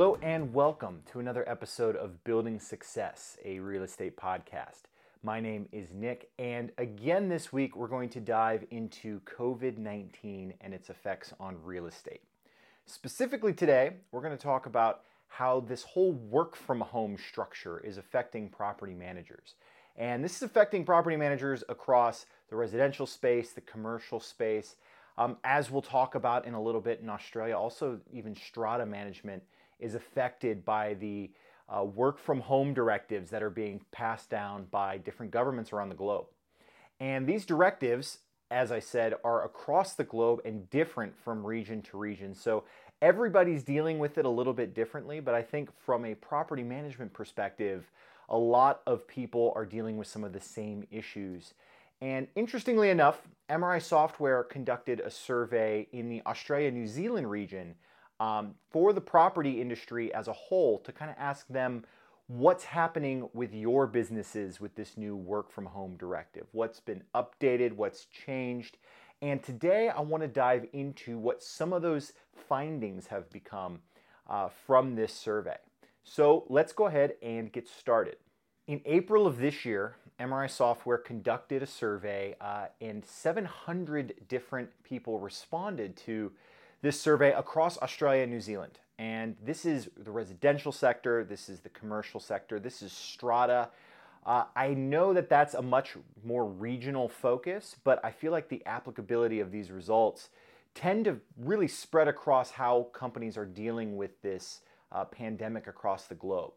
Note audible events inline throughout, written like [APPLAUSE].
Hello and welcome to another episode of Building Success, a real estate podcast. My name is Nick, and again this week we're going to dive into COVID 19 and its effects on real estate. Specifically today, we're going to talk about how this whole work from home structure is affecting property managers. And this is affecting property managers across the residential space, the commercial space, um, as we'll talk about in a little bit in Australia, also even strata management is affected by the uh, work from home directives that are being passed down by different governments around the globe. And these directives, as I said, are across the globe and different from region to region. So everybody's dealing with it a little bit differently, but I think from a property management perspective, a lot of people are dealing with some of the same issues. And interestingly enough, MRI Software conducted a survey in the Australia New Zealand region um, for the property industry as a whole to kind of ask them what's happening with your businesses with this new work from home directive. What's been updated, what's changed. And today I want to dive into what some of those findings have become uh, from this survey. So let's go ahead and get started. In April of this year, MRI Software conducted a survey, uh, and 700 different people responded to this survey across Australia and New Zealand. And this is the residential sector, this is the commercial sector, this is strata. Uh, I know that that's a much more regional focus, but I feel like the applicability of these results tend to really spread across how companies are dealing with this uh, pandemic across the globe.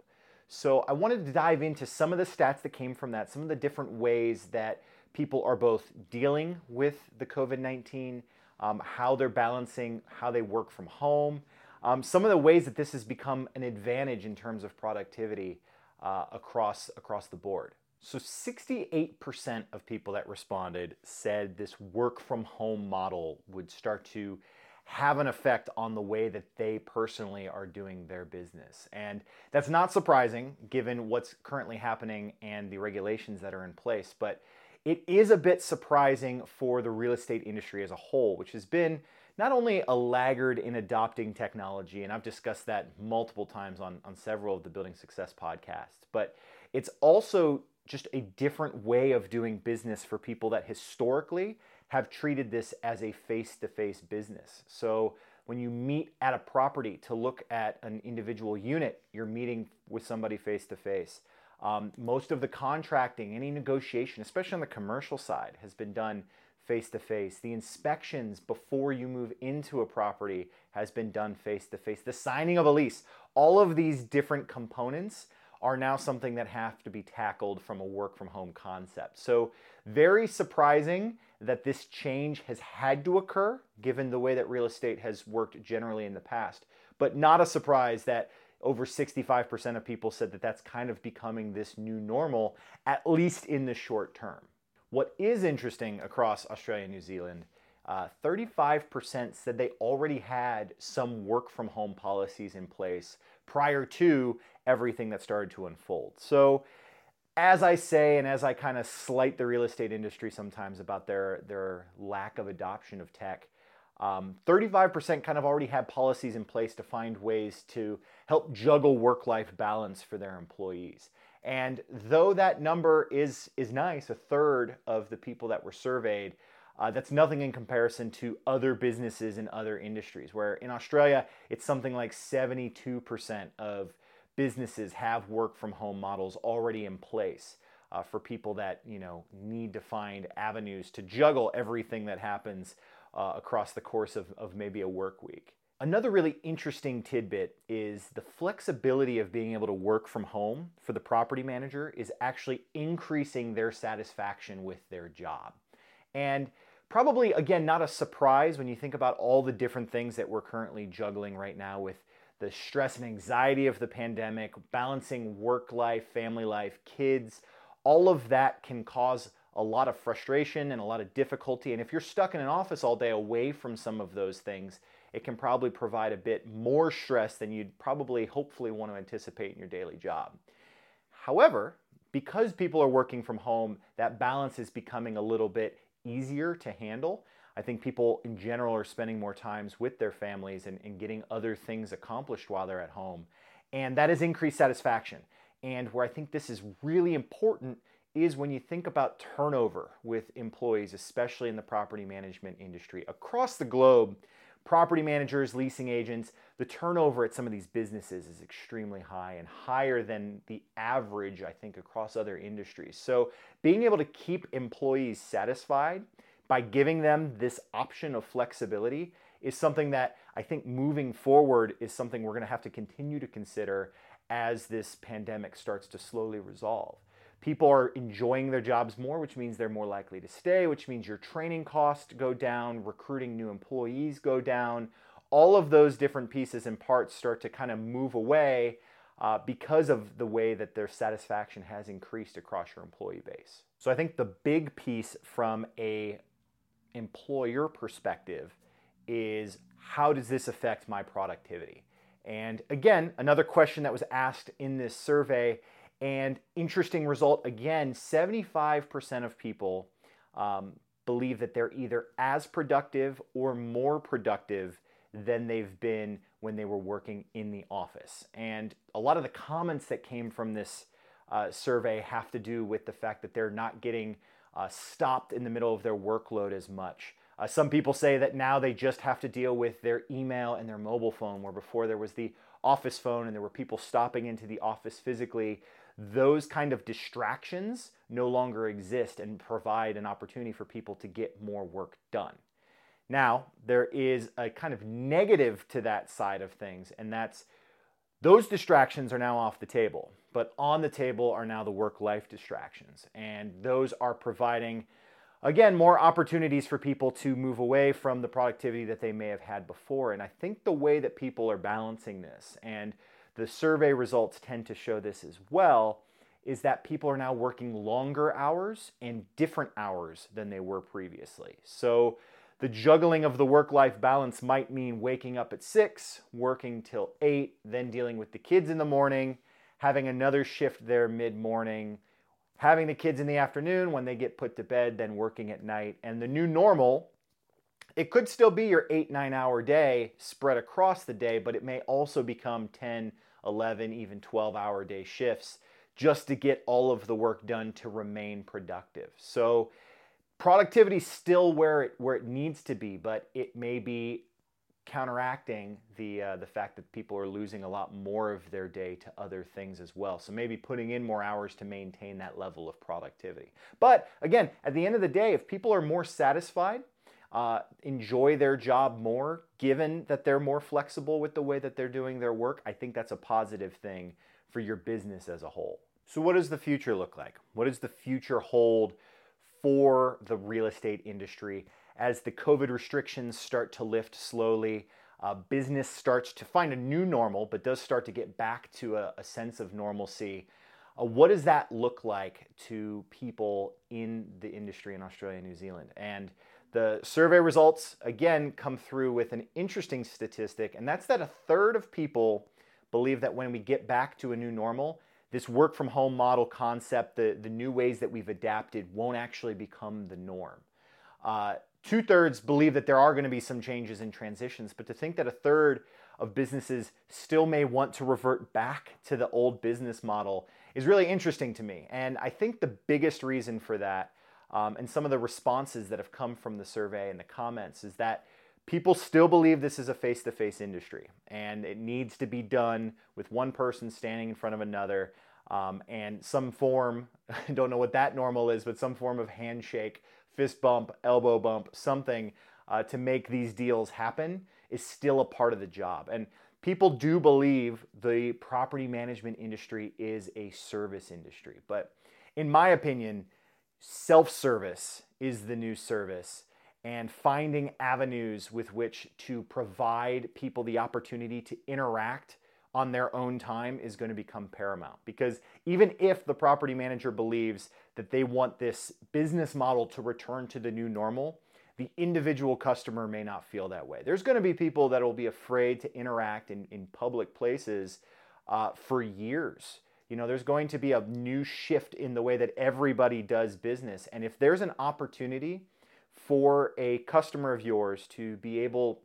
So I wanted to dive into some of the stats that came from that, some of the different ways that people are both dealing with the COVID 19 um, how they're balancing how they work from home, um, some of the ways that this has become an advantage in terms of productivity uh, across, across the board. So 68% of people that responded said this work from home model would start to have an effect on the way that they personally are doing their business. And that's not surprising given what's currently happening and the regulations that are in place. But it is a bit surprising for the real estate industry as a whole, which has been not only a laggard in adopting technology, and I've discussed that multiple times on, on several of the Building Success podcasts, but it's also just a different way of doing business for people that historically have treated this as a face to face business. So when you meet at a property to look at an individual unit, you're meeting with somebody face to face. Um, most of the contracting, any negotiation, especially on the commercial side, has been done face to face. The inspections before you move into a property has been done face to face. The signing of a lease, all of these different components are now something that have to be tackled from a work from home concept. So, very surprising that this change has had to occur given the way that real estate has worked generally in the past, but not a surprise that over 65% of people said that that's kind of becoming this new normal, at least in the short term. What is interesting across Australia and New Zealand, uh, 35% said they already had some work from home policies in place prior to everything that started to unfold. So, as I say, and as I kind of slight the real estate industry sometimes about their, their lack of adoption of tech, um, 35% kind of already had policies in place to find ways to help juggle work life balance for their employees. And though that number is, is nice, a third of the people that were surveyed, uh, that's nothing in comparison to other businesses in other industries, where in Australia, it's something like 72% of businesses have work from home models already in place. Uh, for people that you know need to find avenues to juggle everything that happens uh, across the course of, of maybe a work week. Another really interesting tidbit is the flexibility of being able to work from home for the property manager is actually increasing their satisfaction with their job. And probably, again, not a surprise when you think about all the different things that we're currently juggling right now with the stress and anxiety of the pandemic, balancing work life, family life, kids, all of that can cause a lot of frustration and a lot of difficulty. And if you're stuck in an office all day away from some of those things, it can probably provide a bit more stress than you'd probably hopefully want to anticipate in your daily job. However, because people are working from home, that balance is becoming a little bit easier to handle. I think people in general are spending more times with their families and, and getting other things accomplished while they're at home. And that has increased satisfaction. And where I think this is really important is when you think about turnover with employees, especially in the property management industry. Across the globe, property managers, leasing agents, the turnover at some of these businesses is extremely high and higher than the average, I think, across other industries. So, being able to keep employees satisfied by giving them this option of flexibility is something that I think moving forward is something we're going to have to continue to consider as this pandemic starts to slowly resolve. People are enjoying their jobs more, which means they're more likely to stay, which means your training costs go down, recruiting new employees go down. All of those different pieces and parts start to kind of move away uh, because of the way that their satisfaction has increased across your employee base. So I think the big piece from a employer perspective is how does this affect my productivity? And again, another question that was asked in this survey, and interesting result again 75% of people um, believe that they're either as productive or more productive than they've been when they were working in the office. And a lot of the comments that came from this uh, survey have to do with the fact that they're not getting uh, stopped in the middle of their workload as much. Uh, some people say that now they just have to deal with their email and their mobile phone, where before there was the office phone and there were people stopping into the office physically. Those kind of distractions no longer exist and provide an opportunity for people to get more work done. Now, there is a kind of negative to that side of things, and that's those distractions are now off the table. But on the table are now the work life distractions, and those are providing again, more opportunities for people to move away from the productivity that they may have had before. And I think the way that people are balancing this, and the survey results tend to show this as well, is that people are now working longer hours and different hours than they were previously. So the juggling of the work life balance might mean waking up at six, working till eight, then dealing with the kids in the morning, having another shift there mid morning having the kids in the afternoon when they get put to bed, then working at night. And the new normal, it could still be your eight, nine hour day spread across the day, but it may also become 10, 11, even 12 hour day shifts just to get all of the work done to remain productive. So productivity is still where it, where it needs to be, but it may be counteracting the uh, the fact that people are losing a lot more of their day to other things as well. So maybe putting in more hours to maintain that level of productivity. But again, at the end of the day, if people are more satisfied, uh, enjoy their job more, given that they're more flexible with the way that they're doing their work, I think that's a positive thing for your business as a whole. So, what does the future look like? What does the future hold for the real estate industry? as the COVID restrictions start to lift slowly, uh, business starts to find a new normal, but does start to get back to a, a sense of normalcy. Uh, what does that look like to people in the industry in Australia and New Zealand? And the survey results, again, come through with an interesting statistic, and that's that a third of people believe that when we get back to a new normal, this work from home model concept, the, the new ways that we've adapted, won't actually become the norm. Uh, Two thirds believe that there are going to be some changes and transitions, but to think that a third of businesses still may want to revert back to the old business model is really interesting to me. And I think the biggest reason for that, um, and some of the responses that have come from the survey and the comments, is that people still believe this is a face to face industry and it needs to be done with one person standing in front of another um, and some form, I [LAUGHS] don't know what that normal is, but some form of handshake fist bump, elbow bump, something uh, to make these deals happen is still a part of the job. And people do believe the property management industry is a service industry. But in my opinion, self service is the new service. And finding avenues with which to provide people the opportunity to interact on their own time is going to become paramount. Because even if the property manager believes that they want this business model to return to the new normal, the individual customer may not feel that way. There's going to be people that will be afraid to interact in, in public places uh, for years. You know, there's going to be a new shift in the way that everybody does business. And if there's an opportunity for a customer of yours to be able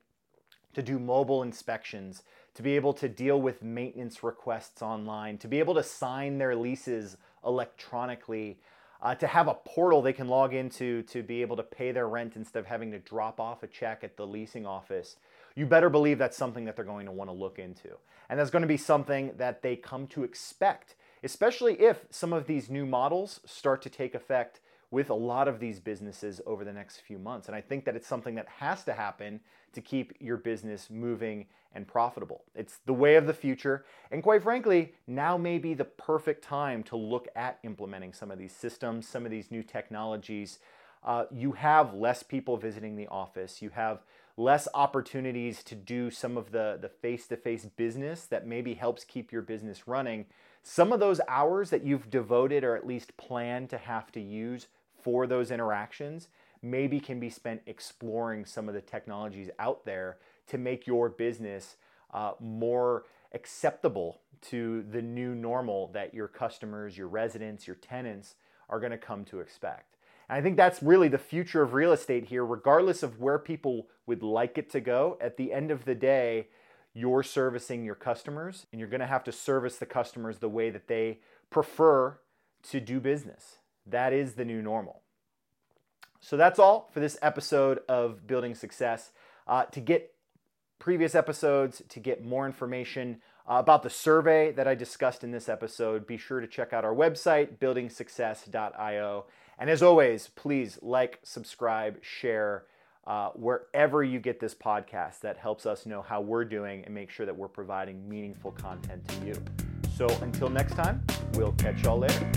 to do mobile inspections, to be able to deal with maintenance requests online, to be able to sign their leases electronically, uh, to have a portal they can log into to be able to pay their rent instead of having to drop off a check at the leasing office, you better believe that's something that they're going to want to look into. And that's going to be something that they come to expect, especially if some of these new models start to take effect with a lot of these businesses over the next few months. And I think that it's something that has to happen to keep your business moving and profitable. It's the way of the future. And quite frankly, now may be the perfect time to look at implementing some of these systems, some of these new technologies. Uh, you have less people visiting the office. You have less opportunities to do some of the, the face-to-face business that maybe helps keep your business running. Some of those hours that you've devoted or at least planned to have to use for those interactions maybe can be spent exploring some of the technologies out there to make your business uh, more acceptable to the new normal that your customers, your residents, your tenants are going to come to expect. And I think that's really the future of real estate here, regardless of where people would like it to go. At the end of the day, you're servicing your customers, and you're going to have to service the customers the way that they prefer to do business. That is the new normal. So that's all for this episode of Building Success. Uh, to get previous episodes, to get more information uh, about the survey that I discussed in this episode, be sure to check out our website, buildingsuccess.io. And as always, please like, subscribe, share uh, wherever you get this podcast. That helps us know how we're doing and make sure that we're providing meaningful content to you. So until next time, we'll catch y'all later.